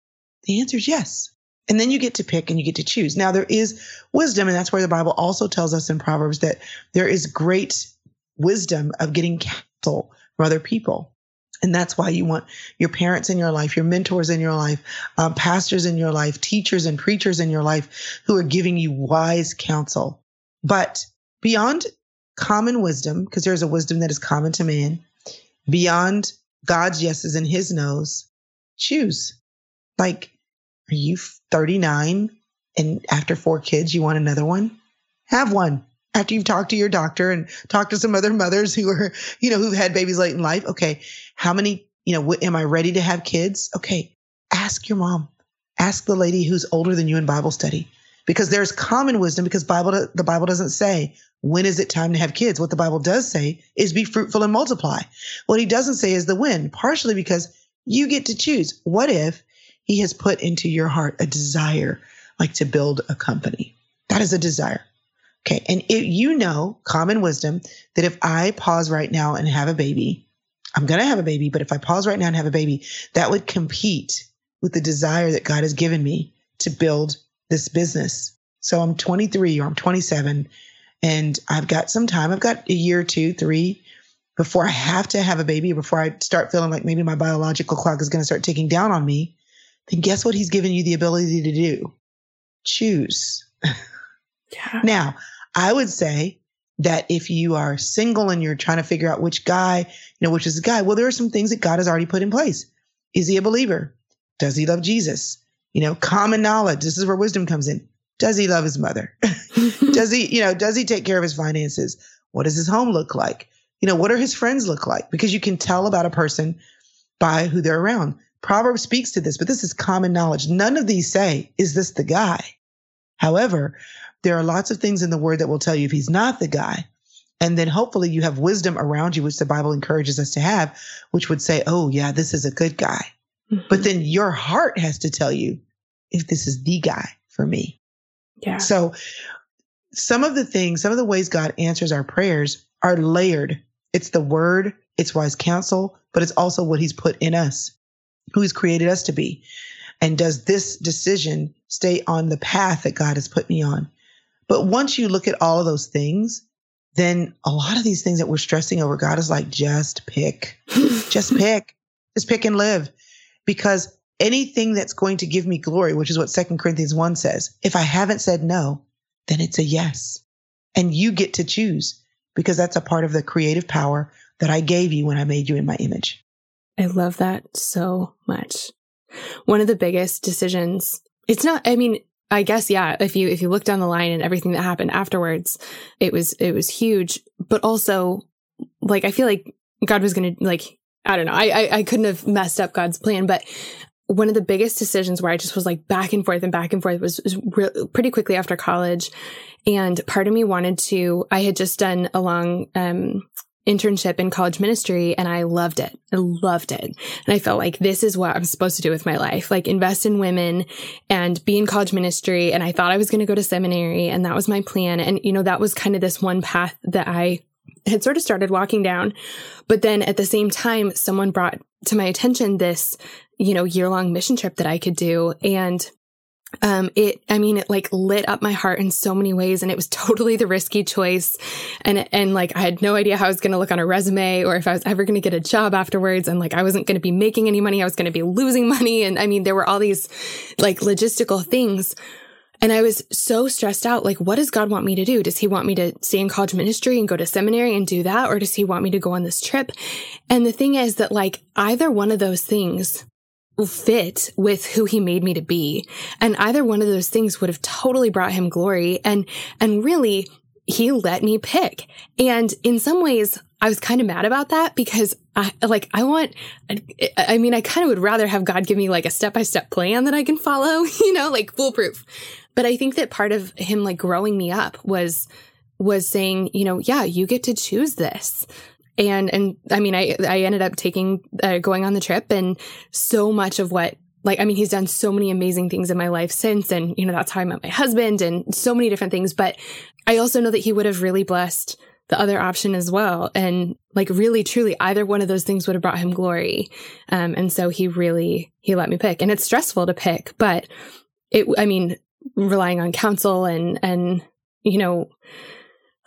the answer is yes. And then you get to pick and you get to choose. Now there is wisdom and that's where the bible also tells us in proverbs that there is great wisdom of getting counsel from other people and that's why you want your parents in your life, your mentors in your life, um, pastors in your life, teachers and preachers in your life who are giving you wise counsel. But beyond common wisdom, because there's a wisdom that is common to man, beyond God's yeses and his nos, choose. Like, are you 39 and after four kids, you want another one? Have one after you've talked to your doctor and talked to some other mothers who are, you know, who've had babies late in life. Okay. How many, you know, am I ready to have kids? Okay. Ask your mom. Ask the lady who's older than you in Bible study because there's common wisdom because Bible, the Bible doesn't say when is it time to have kids? What the Bible does say is be fruitful and multiply. What he doesn't say is the when, partially because you get to choose. What if he has put into your heart a desire like to build a company? That is a desire. Okay. And if you know common wisdom that if I pause right now and have a baby, I'm going to have a baby, but if I pause right now and have a baby, that would compete with the desire that God has given me to build this business. So I'm 23 or I'm 27 and I've got some time. I've got a year, two, three before I have to have a baby, before I start feeling like maybe my biological clock is going to start ticking down on me. Then guess what he's given you the ability to do? Choose. [laughs] Yeah. Now, I would say that if you are single and you're trying to figure out which guy, you know, which is the guy, well, there are some things that God has already put in place. Is he a believer? Does he love Jesus? You know, common knowledge. This is where wisdom comes in. Does he love his mother? [laughs] does he, you know, does he take care of his finances? What does his home look like? You know, what are his friends look like? Because you can tell about a person by who they're around. Proverbs speaks to this, but this is common knowledge. None of these say, is this the guy? However, there are lots of things in the word that will tell you if he's not the guy. And then hopefully you have wisdom around you, which the Bible encourages us to have, which would say, oh, yeah, this is a good guy. Mm-hmm. But then your heart has to tell you if this is the guy for me.
Yeah.
So some of the things, some of the ways God answers our prayers are layered. It's the word, it's wise counsel, but it's also what he's put in us, who he's created us to be. And does this decision stay on the path that God has put me on? But once you look at all of those things, then a lot of these things that we're stressing over, God is like, just pick, just [laughs] pick, just pick and live. Because anything that's going to give me glory, which is what Second Corinthians 1 says, if I haven't said no, then it's a yes. And you get to choose because that's a part of the creative power that I gave you when I made you in my image.
I love that so much. One of the biggest decisions, it's not, I mean, I guess, yeah, if you, if you look down the line and everything that happened afterwards, it was, it was huge, but also like, I feel like God was going to like, I don't know. I, I, I couldn't have messed up God's plan, but one of the biggest decisions where I just was like back and forth and back and forth was, was re- pretty quickly after college. And part of me wanted to, I had just done a long, um, internship in college ministry and I loved it. I loved it. And I felt like this is what I'm supposed to do with my life, like invest in women and be in college ministry. And I thought I was going to go to seminary and that was my plan. And, you know, that was kind of this one path that I had sort of started walking down. But then at the same time, someone brought to my attention this, you know, year long mission trip that I could do. And um, it, I mean, it like lit up my heart in so many ways and it was [laughs] totally the risky choice. And, and like, I had no idea how I was going to look on a resume or if I was ever going to get a job afterwards. And like, I wasn't going to be making any money. I was going to be losing [laughs] money. And I mean, there were all these like logistical things. And I was so stressed out. Like, what does God want me to do? Does he want me to stay in college ministry and go to seminary and do that? Or does he want me to go on this trip? And the thing is that like either one of those things fit with who he made me to be. And either one of those things would have totally brought him glory. And, and really, he let me pick. And in some ways, I was kind of mad about that because I like, I want, I mean, I kind of would rather have God give me like a step by step plan that I can follow, [laughs] you know, like foolproof. But I think that part of him like growing me up was, was saying, you know, yeah, you get to choose this and and I mean I I ended up taking uh, going on the trip and so much of what like I mean he's done so many amazing things in my life since and you know that's how I met my husband and so many different things. But I also know that he would have really blessed the other option as well. And like really truly either one of those things would have brought him glory. Um and so he really he let me pick. And it's stressful to pick but it I mean relying on counsel and and you know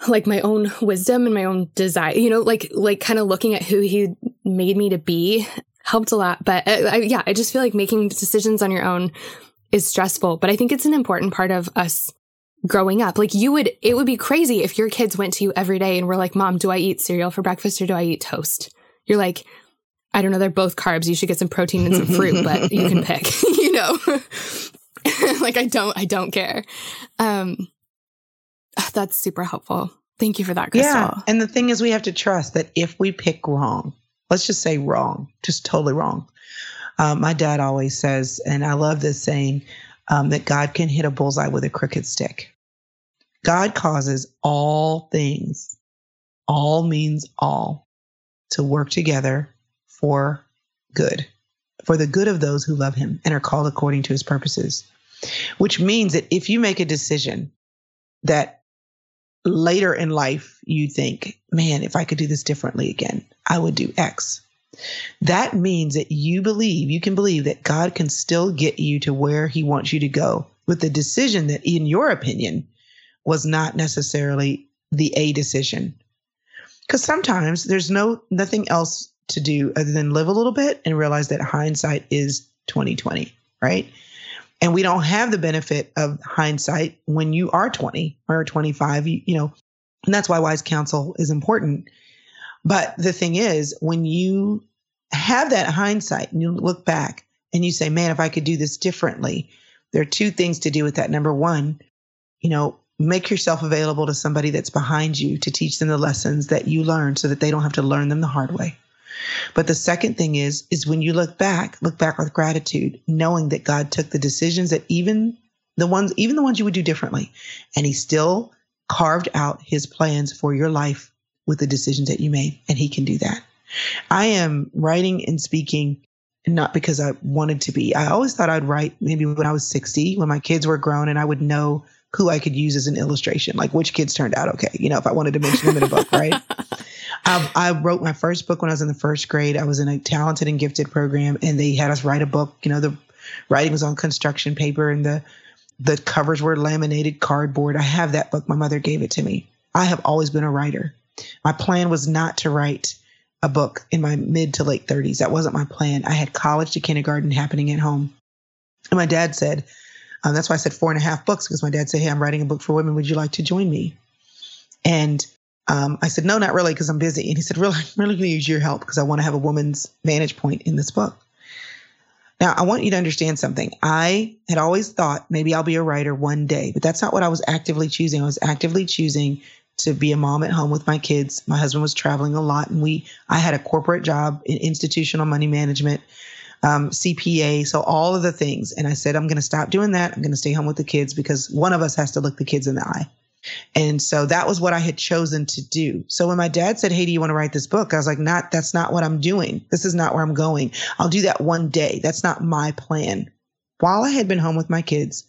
like my own wisdom and my own desire, you know, like, like kind of looking at who he made me to be helped a lot. But I, uh, I, yeah, I just feel like making decisions on your own is stressful, but I think it's an important part of us growing up. Like you would, it would be crazy if your kids went to you every day and were like, mom, do I eat cereal for breakfast or do I eat toast? You're like, I don't know. They're both carbs. You should get some protein and some [laughs] fruit, but you can pick, [laughs] you know, [laughs] like I don't, I don't care. Um, [sighs] That's super helpful. Thank you for that, Chrystal. Yeah.
And the thing is, we have to trust that if we pick wrong, let's just say wrong, just totally wrong. Um, my dad always says, and I love this saying, um, that God can hit a bullseye with a crooked stick. God causes all things, all means all, to work together for good, for the good of those who love him and are called according to his purposes. Which means that if you make a decision that later in life you think, man, if I could do this differently again, I would do X. That means that you believe, you can believe that God can still get you to where he wants you to go with the decision that, in your opinion, was not necessarily the A decision. Because sometimes there's no nothing else to do other than live a little bit and realize that hindsight is 2020, right? And we don't have the benefit of hindsight when you are 20 or 25, you, you know, and that's why wise counsel is important. But the thing is, when you have that hindsight and you look back and you say, man, if I could do this differently, there are two things to do with that. Number one, you know, make yourself available to somebody that's behind you to teach them the lessons that you learned so that they don't have to learn them the hard way. But the second thing is, is when you look back, look back with gratitude, knowing that God took the decisions that even the ones, even the ones you would do differently, and he still carved out his plans for your life with the decisions that you made. And he can do that. I am writing and speaking not because I wanted to be. I always thought I'd write maybe when I was 60, when my kids were grown and I would know who I could use as an illustration, like which kids turned out okay, you know, if I wanted to mention them in a book, right? [laughs] I, I, wrote my first book when I was in the first grade. I was in a talented and gifted program, and they had us write a book. You know, the writing was on construction paper, and the the covers were laminated cardboard. I have that book. My mother gave it to me. I have always been a writer. My plan was not to write a book in my mid to late 30s. That wasn't my plan. I had college to kindergarten happening at home. And my dad said, um, that's why I said four and a half books because my dad said, Hey, I'm writing a book for women. Would you like to join me? And um, I said, No, not really, because I'm busy. And he said, Really, I'm [laughs] really going to use your help because I want to have a woman's vantage point in this book. Now, I want you to understand something. I had always thought maybe I'll be a writer one day, but that's not what I was actively choosing. I was actively choosing to be a mom at home with my kids. My husband was traveling a lot, and we I had a corporate job in institutional money management um, CPA, so all of the things. And I said, I'm going to stop doing that. I'm going to stay home with the kids because one of us has to look the kids in the eye. And so that was what I had chosen to do. So when my dad said, Hey, do you want to write this book? I was like, not, that's not what I'm doing. This is not where I'm going. I'll do that one day. That's not my plan. While I had been home with my kids,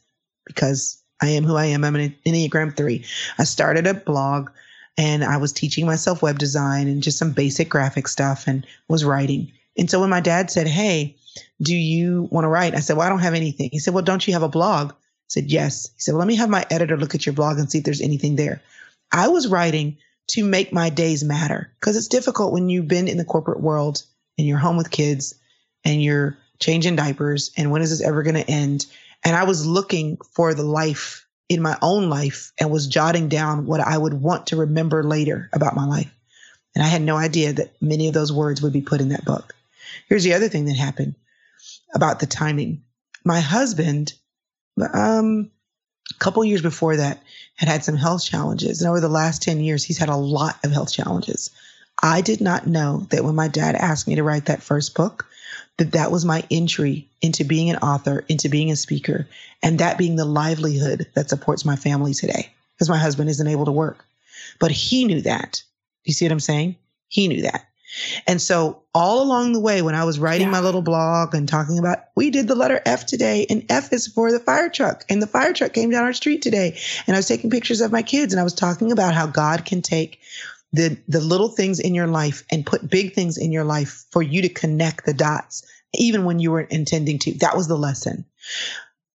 because I am who I am, I'm an Enneagram three, I started a blog and I was teaching myself web design and just some basic graphic stuff and was writing. And so when my dad said, Hey, do you want to write? I said, Well, I don't have anything. He said, Well, don't you have a blog? Said, Yes. He said, Well, let me have my editor look at your blog and see if there's anything there. I was writing to make my days matter because it's difficult when you've been in the corporate world and you're home with kids and you're changing diapers and when is this ever going to end? And I was looking for the life in my own life and was jotting down what I would want to remember later about my life. And I had no idea that many of those words would be put in that book. Here's the other thing that happened about the timing. My husband, um, a couple years before that, had had some health challenges. And over the last 10 years, he's had a lot of health challenges. I did not know that when my dad asked me to write that first book, that that was my entry into being an author, into being a speaker, and that being the livelihood that supports my family today because my husband isn't able to work. But he knew that. You see what I'm saying? He knew that. And so all along the way, when I was writing yeah. my little blog and talking about, we did the letter F today and F is for the fire truck and the fire truck came down our street today. And I was taking pictures of my kids and I was talking about how God can take the, the little things in your life and put big things in your life for you to connect the dots, even when you weren't intending to. That was the lesson.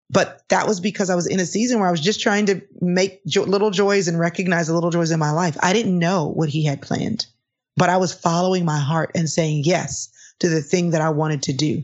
But that was because I was in a season where I was just trying to make jo- little joys and recognize the little joys in my life. I didn't know what he had planned but I was following my heart and saying yes to the thing that I wanted to do.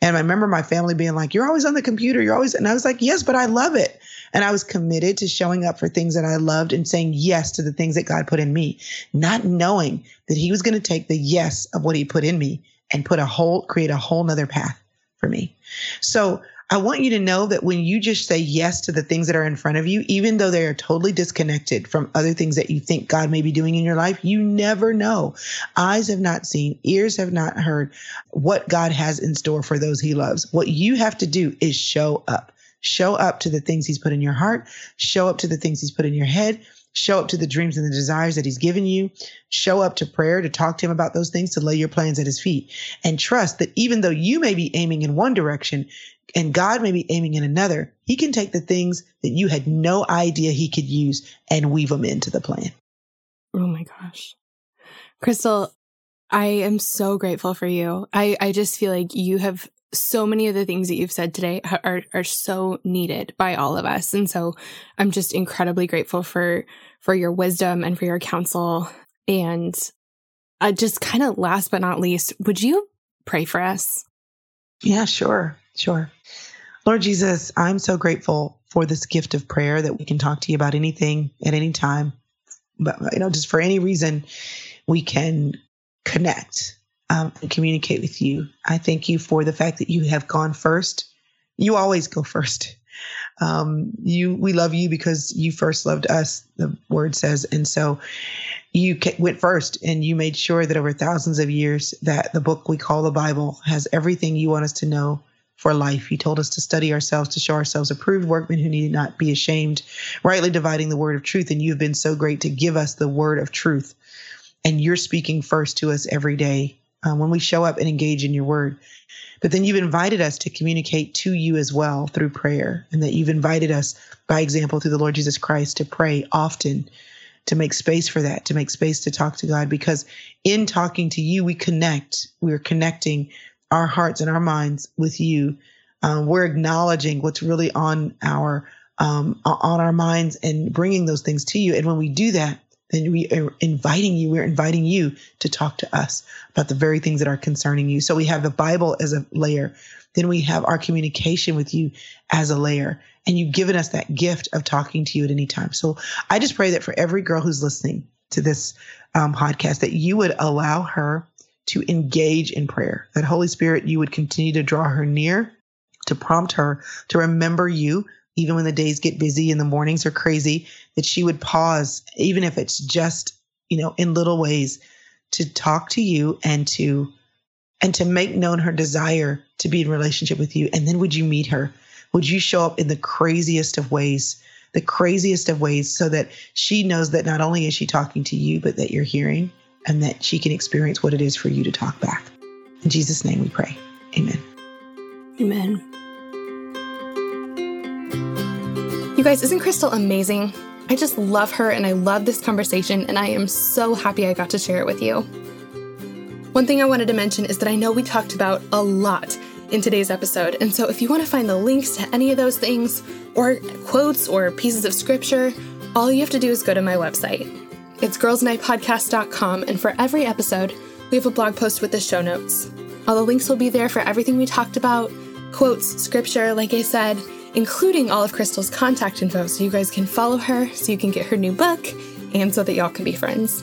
And I remember my family being like, You're always on the computer. You're always, and I was like, Yes, but I love it. And I was committed to showing up for things that I loved and saying yes to the things that God put in me, not knowing that He was going to take the yes of what He put in me and put a whole, create a whole nother path for me. So I want you to know that when you just say yes to the things that are in front of you, even though they are totally disconnected from other things that you think God may be doing in your life, you never know. Eyes have not seen, ears have not heard what God has in store for those he loves. What you have to do is show up. Show up to the things He's put in your heart, show up to the things He's put in your head, show up to the dreams and the desires that He's given you, show up to prayer to talk to Him about those things, to lay your plans at His feet, and trust that even though you may be aiming in one direction, and God may be aiming in another, He can take the things that you had no idea He could use and weave them into the plan.
Oh my gosh. Chrystal, I am so grateful for you. I, I just feel like you have so many of the things that you've said today are, are so needed by all of us. And so I'm just incredibly grateful for, for your wisdom and for your counsel. And uh, just kind of last but not least, would you pray for us?
Yeah, sure. Sure. Lord Jesus, I'm so grateful for this gift of prayer that we can talk to you about anything at any time. But, you know, just for any reason, we can connect um, and communicate with you. I thank you for the fact that you have gone first. You always go first. Um, you, we love you because you first loved us. The word says, and so you went first, and you made sure that over thousands of years that the book we call the Bible has everything you want us to know for life. He told us to study ourselves, to show ourselves approved workmen who need not be ashamed, rightly dividing the word of truth. And you've been so great to give us the word of truth. And you're speaking first to us every day um, when we show up and engage in your word. But then you've invited us to communicate to you as well through prayer, and that you've invited us, by example, through the Lord Jesus Christ, to pray often, to make space for that, to make space to talk to God. Because in talking to you, we connect. We're connecting our hearts and our minds with you. Um, we're acknowledging what's really on our um, on our minds and bringing those things to you. And when we do that, then we are inviting you, we're inviting you to talk to us about the very things that are concerning you. So we have the Bible as a layer. Then we have our communication with you as a layer. And you've given us that gift of talking to you at any time. So I just pray that for every girl who's listening to this um, podcast, that you would allow her to engage in prayer, that Holy Spirit, you would continue to draw her near, to prompt her to remember you, even when the days get busy and the mornings are crazy, that she would pause, even if it's just, you know, in little ways, to talk to you and to and to make known her desire to be in relationship with you. And then would you meet her? Would you show up in the craziest of ways, the craziest of ways, so that she knows that not only is she talking to you, but that you're hearing and that she can experience what it is for you to talk back. In Jesus' name we pray. Amen.
Amen. You guys, isn't Chrystal amazing? I just love her and I love this conversation, and I am so happy I got to share it with you. One thing I wanted to mention is that I know we talked about a lot in today's episode, and so if you want to find the links to any of those things, or quotes or pieces of scripture, all you have to do is go to my website. It's girlsnightpodcast.com, and for every episode, we have a blog post with the show notes. All the links will be there for everything we talked about quotes, scripture, like I said, including all of Chrystal's contact info so you guys can follow her, so you can get her new book, and so that y'all can be friends.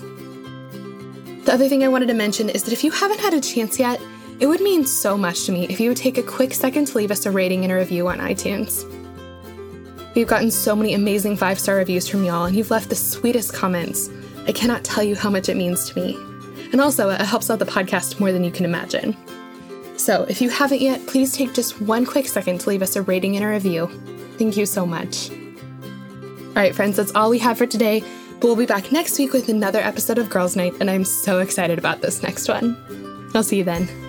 The other thing I wanted to mention is that if you haven't had a chance yet, it would mean so much to me if you would take a quick second to leave us a rating and a review on iTunes. We've gotten so many amazing five star reviews from y'all, and you've left the sweetest comments. I cannot tell you how much it means to me. And also, it helps out the podcast more than you can imagine. So, if you haven't yet, please take just one quick second to leave us a rating and a review. Thank you so much. All right, friends, that's all we have for today. We'll be back next week with another episode of Girls Night, and I'm so excited about this next one. I'll see you then.